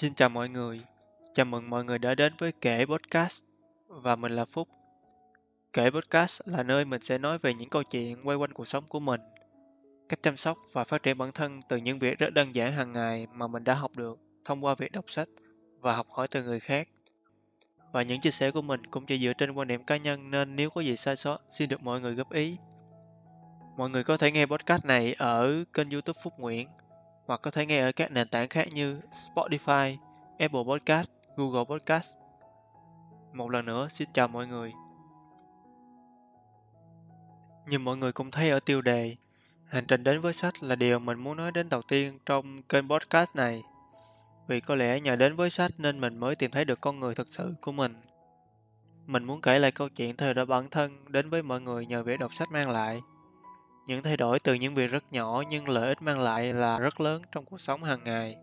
Xin chào mọi người, chào mừng mọi người đã đến với Kể Podcast và mình là Phúc. Kể Podcast là nơi mình sẽ nói về những câu chuyện quay quanh cuộc sống của mình, cách chăm sóc và phát triển bản thân từ những việc rất đơn giản hàng ngày mà mình đã học được thông qua việc đọc sách và học hỏi từ người khác. Và những chia sẻ của mình cũng chỉ dựa trên quan điểm cá nhân nên nếu có gì sai sót xin được mọi người góp ý. Mọi người có thể nghe podcast này ở kênh youtube Phúc Nguyễn hoặc có thể nghe ở các nền tảng khác như Spotify, Apple Podcast, Google Podcast. Một lần nữa, xin chào mọi người. Như mọi người cũng thấy ở tiêu đề, hành trình đến với sách là điều mình muốn nói đến đầu tiên trong kênh podcast này. Vì có lẽ nhờ đến với sách nên mình mới tìm thấy được con người thực sự của mình. Mình muốn kể lại câu chuyện thời đó bản thân đến với mọi người nhờ việc đọc sách mang lại. Những thay đổi từ những việc rất nhỏ nhưng lợi ích mang lại là rất lớn trong cuộc sống hàng ngày.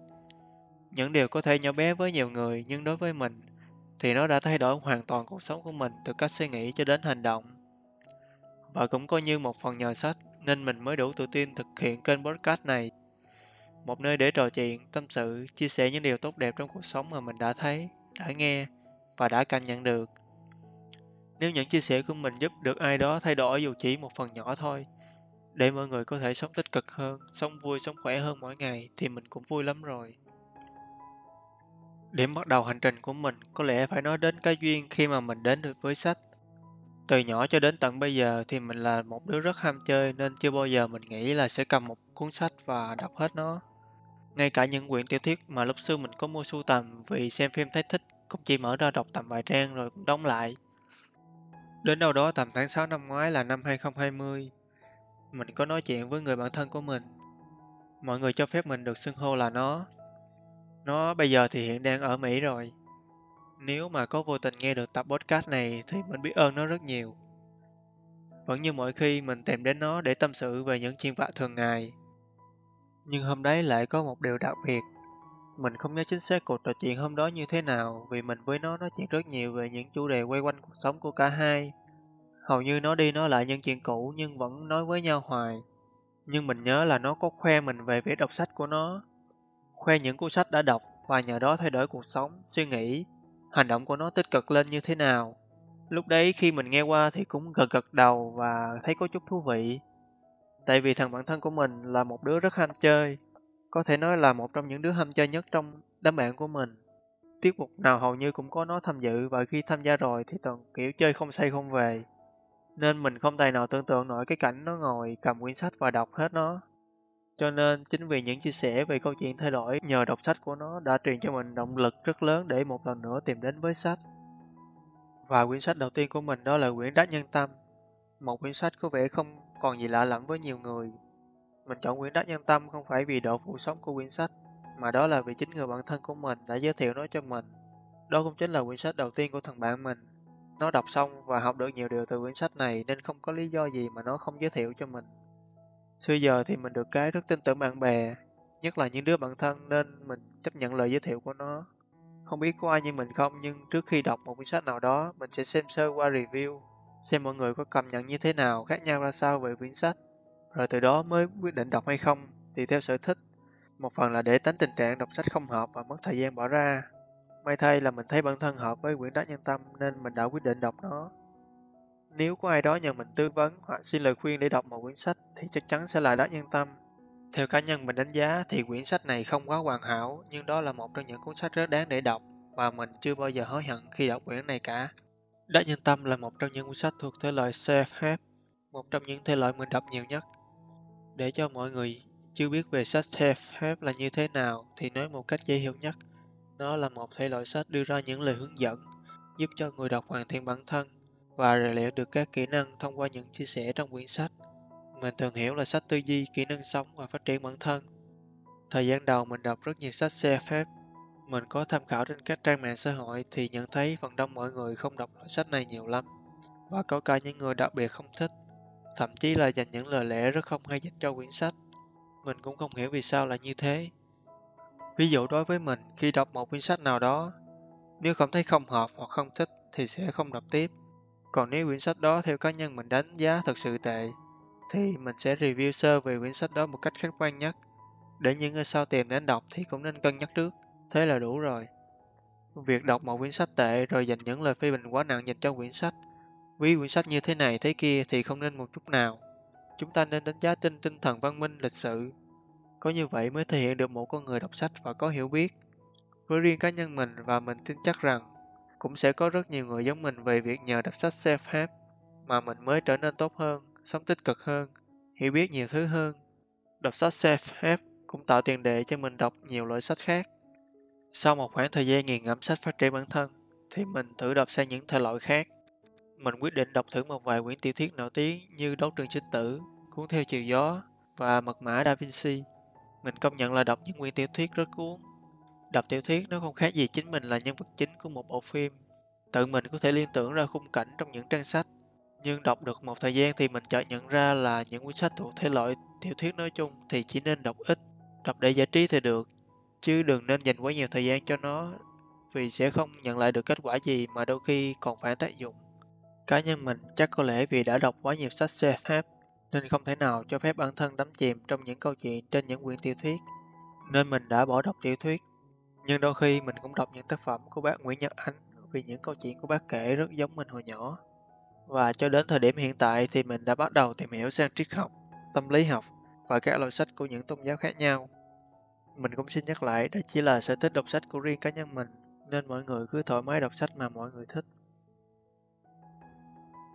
Những điều có thể nhỏ bé với nhiều người nhưng đối với mình thì nó đã thay đổi hoàn toàn cuộc sống của mình từ cách suy nghĩ cho đến hành động. Và cũng coi như một phần nhờ sách nên mình mới đủ tự tin thực hiện kênh podcast này. Một nơi để trò chuyện, tâm sự, chia sẻ những điều tốt đẹp trong cuộc sống mà mình đã thấy, đã nghe và đã cảm nhận được. Nếu những chia sẻ của mình giúp được ai đó thay đổi dù chỉ một phần nhỏ thôi, để mọi người có thể sống tích cực hơn, sống vui, sống khỏe hơn mỗi ngày thì mình cũng vui lắm rồi. Điểm bắt đầu hành trình của mình có lẽ phải nói đến cái duyên khi mà mình đến được với sách. Từ nhỏ cho đến tận bây giờ thì mình là một đứa rất ham chơi nên chưa bao giờ mình nghĩ là sẽ cầm một cuốn sách và đọc hết nó. Ngay cả những quyển tiểu thuyết mà lúc xưa mình có mua sưu tầm vì xem phim thấy thích cũng chỉ mở ra đọc tầm vài trang rồi cũng đóng lại. Đến đâu đó tầm tháng 6 năm ngoái là năm 2020, mình có nói chuyện với người bạn thân của mình. Mọi người cho phép mình được xưng hô là nó. Nó bây giờ thì hiện đang ở Mỹ rồi. Nếu mà có vô tình nghe được tập podcast này thì mình biết ơn nó rất nhiều. Vẫn như mọi khi, mình tìm đến nó để tâm sự về những chuyện vặt thường ngày. Nhưng hôm đấy lại có một điều đặc biệt. Mình không nhớ chính xác cuộc trò chuyện hôm đó như thế nào vì mình với nó nói chuyện rất nhiều về những chủ đề quay quanh cuộc sống của cả hai. Hầu như nó đi nói lại những chuyện cũ nhưng vẫn nói với nhau hoài. Nhưng mình nhớ là nó có khoe mình về việc đọc sách của nó. Khoe những cuốn sách đã đọc và nhờ đó thay đổi cuộc sống, suy nghĩ, hành động của nó tích cực lên như thế nào. Lúc đấy khi mình nghe qua thì cũng gật gật đầu và thấy có chút thú vị. Tại vì thằng bản thân của mình là một đứa rất ham chơi. Có thể nói là một trong những đứa ham chơi nhất trong đám bạn của mình. Tiết mục nào hầu như cũng có nó tham dự và khi tham gia rồi thì toàn kiểu chơi không say không về nên mình không tài nào tưởng tượng nổi cái cảnh nó ngồi cầm quyển sách và đọc hết nó. Cho nên chính vì những chia sẻ về câu chuyện thay đổi nhờ đọc sách của nó đã truyền cho mình động lực rất lớn để một lần nữa tìm đến với sách. Và quyển sách đầu tiên của mình đó là quyển Đắc Nhân Tâm. Một quyển sách có vẻ không còn gì lạ lẫm với nhiều người. Mình chọn quyển Đắc Nhân Tâm không phải vì độ phụ sống của quyển sách, mà đó là vì chính người bạn thân của mình đã giới thiệu nó cho mình. Đó cũng chính là quyển sách đầu tiên của thằng bạn mình nó đọc xong và học được nhiều điều từ quyển sách này nên không có lý do gì mà nó không giới thiệu cho mình. Xưa giờ thì mình được cái rất tin tưởng bạn bè, nhất là những đứa bạn thân nên mình chấp nhận lời giới thiệu của nó. Không biết có ai như mình không nhưng trước khi đọc một quyển sách nào đó mình sẽ xem sơ qua review, xem mọi người có cảm nhận như thế nào, khác nhau ra sao về quyển sách. Rồi từ đó mới quyết định đọc hay không, tùy theo sở thích. Một phần là để tránh tình trạng đọc sách không hợp và mất thời gian bỏ ra. May thay là mình thấy bản thân hợp với quyển Đắc Nhân Tâm nên mình đã quyết định đọc nó. Nếu có ai đó nhờ mình tư vấn hoặc xin lời khuyên để đọc một quyển sách thì chắc chắn sẽ là Đắc Nhân Tâm. Theo cá nhân mình đánh giá thì quyển sách này không quá hoàn hảo nhưng đó là một trong những cuốn sách rất đáng để đọc và mình chưa bao giờ hối hận khi đọc quyển này cả. Đắc Nhân Tâm là một trong những cuốn sách thuộc thể loại self-help, một trong những thể loại mình đọc nhiều nhất. Để cho mọi người chưa biết về sách self-help là như thế nào thì nói một cách dễ hiểu nhất – nó là một thể loại sách đưa ra những lời hướng dẫn, giúp cho người đọc hoàn thiện bản thân và rèn luyện được các kỹ năng thông qua những chia sẻ trong quyển sách. Mình thường hiểu là sách tư duy, kỹ năng sống và phát triển bản thân. Thời gian đầu mình đọc rất nhiều sách xe phép. Mình có tham khảo trên các trang mạng xã hội thì nhận thấy phần đông mọi người không đọc loại sách này nhiều lắm. Và có cả những người đặc biệt không thích. Thậm chí là dành những lời lẽ rất không hay dành cho quyển sách. Mình cũng không hiểu vì sao là như thế. Ví dụ đối với mình, khi đọc một quyển sách nào đó, nếu cảm thấy không hợp hoặc không thích thì sẽ không đọc tiếp. Còn nếu quyển sách đó theo cá nhân mình đánh giá thật sự tệ, thì mình sẽ review sơ về quyển sách đó một cách khách quan nhất. Để những người sau tìm đến đọc thì cũng nên cân nhắc trước. Thế là đủ rồi. Việc đọc một quyển sách tệ rồi dành những lời phê bình quá nặng dành cho quyển sách, ví quyển sách như thế này thế kia thì không nên một chút nào. Chúng ta nên đánh giá tinh tinh thần văn minh lịch sự. Có như vậy mới thể hiện được một con người đọc sách và có hiểu biết. Với riêng cá nhân mình và mình tin chắc rằng cũng sẽ có rất nhiều người giống mình về việc nhờ đọc sách self-help mà mình mới trở nên tốt hơn, sống tích cực hơn, hiểu biết nhiều thứ hơn. Đọc sách self-help cũng tạo tiền đề cho mình đọc nhiều loại sách khác. Sau một khoảng thời gian nghiền ngẫm sách phát triển bản thân, thì mình thử đọc sang những thể loại khác. Mình quyết định đọc thử một vài quyển tiểu thuyết nổi tiếng như Đấu trường sinh tử, Cuốn theo chiều gió và Mật mã Da Vinci. Mình công nhận là đọc những quyển tiểu thuyết rất cuốn. Đọc tiểu thuyết nó không khác gì chính mình là nhân vật chính của một bộ phim. Tự mình có thể liên tưởng ra khung cảnh trong những trang sách. Nhưng đọc được một thời gian thì mình chợt nhận ra là những quyển sách thuộc thể loại tiểu thuyết nói chung thì chỉ nên đọc ít. Đọc để giải trí thì được, chứ đừng nên dành quá nhiều thời gian cho nó vì sẽ không nhận lại được kết quả gì mà đôi khi còn phản tác dụng. Cá nhân mình chắc có lẽ vì đã đọc quá nhiều sách self-help nên không thể nào cho phép bản thân đắm chìm trong những câu chuyện trên những quyển tiểu thuyết, nên mình đã bỏ đọc tiểu thuyết. Nhưng đôi khi mình cũng đọc những tác phẩm của bác Nguyễn Nhật Ánh vì những câu chuyện của bác kể rất giống mình hồi nhỏ. Và cho đến thời điểm hiện tại thì mình đã bắt đầu tìm hiểu sang triết học, tâm lý học và các loại sách của những tôn giáo khác nhau. Mình cũng xin nhắc lại, đây chỉ là sở thích đọc sách của riêng cá nhân mình, nên mọi người cứ thoải mái đọc sách mà mọi người thích.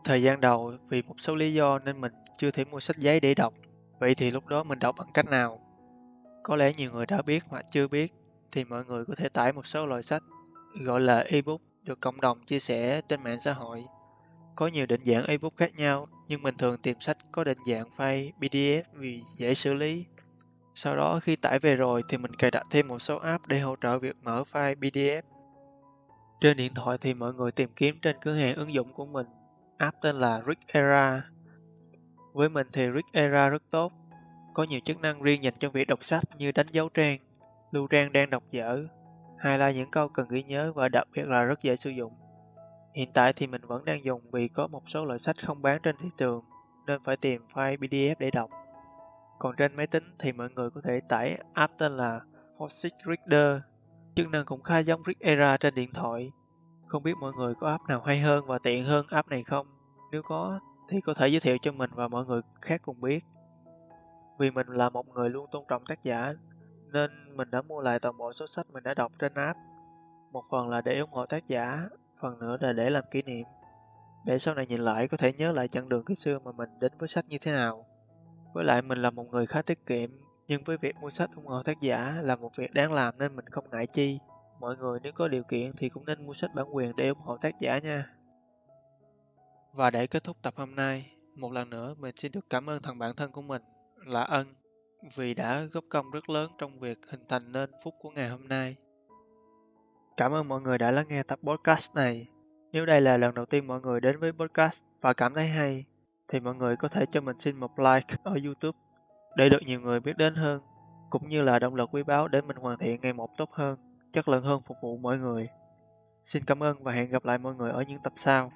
Thời gian đầu, vì một số lý do nên mình chưa thể mua sách giấy để đọc. Vậy thì lúc đó mình đọc bằng cách nào? Có lẽ nhiều người đã biết hoặc chưa biết, thì mọi người có thể tải một số loại sách gọi là ebook được cộng đồng chia sẻ trên mạng xã hội. Có nhiều định dạng ebook khác nhau, nhưng mình thường tìm sách có định dạng file PDF vì dễ xử lý sau đó khi tải về rồi thì mình cài đặt thêm một số app để hỗ trợ việc mở file PDF. Trên điện thoại thì mọi người tìm kiếm trên cửa hàng ứng dụng của mình. App tên là Rick Era. Với mình thì Rick Era rất tốt. Có nhiều chức năng riêng dành cho việc đọc sách như đánh dấu trang, lưu trang đang đọc dở, hay là những câu cần ghi nhớ và đặc biệt là rất dễ sử dụng. Hiện tại thì mình vẫn đang dùng vì có một số loại sách không bán trên thị trường nên phải tìm file PDF để đọc. Còn trên máy tính thì mọi người có thể tải app tên là Foxit Reader. Chức năng cũng khá giống Read Era trên điện thoại. Không biết mọi người có app nào hay hơn và tiện hơn app này không? Nếu có thì có thể giới thiệu cho mình và mọi người khác cùng biết. Vì mình là một người luôn tôn trọng tác giả nên mình đã mua lại toàn bộ số sách mình đã đọc trên app. Một phần là để ủng hộ tác giả, phần nữa là để làm kỷ niệm. Để sau này nhìn lại có thể nhớ lại chặng đường khi xưa mà mình đến với sách như thế nào. Với lại mình là một người khá tiết kiệm, nhưng với việc mua sách ủng hộ tác giả là một việc đáng làm nên mình không ngại chi. Mọi người nếu có điều kiện thì cũng nên mua sách bản quyền để ủng hộ tác giả nha. Và để kết thúc tập hôm nay, một lần nữa mình xin được cảm ơn thằng bạn thân của mình là Ân vì đã góp công rất lớn trong việc hình thành nên phút của ngày hôm nay. Cảm ơn mọi người đã lắng nghe tập podcast này. Nếu đây là lần đầu tiên mọi người đến với podcast và cảm thấy hay, thì mọi người có thể cho mình xin một like ở YouTube để được nhiều người biết đến hơn, cũng như là động lực quý báu để mình hoàn thiện ngày một tốt hơn, chất lượng hơn phục vụ mọi người. Xin cảm ơn và hẹn gặp lại mọi người ở những tập sau.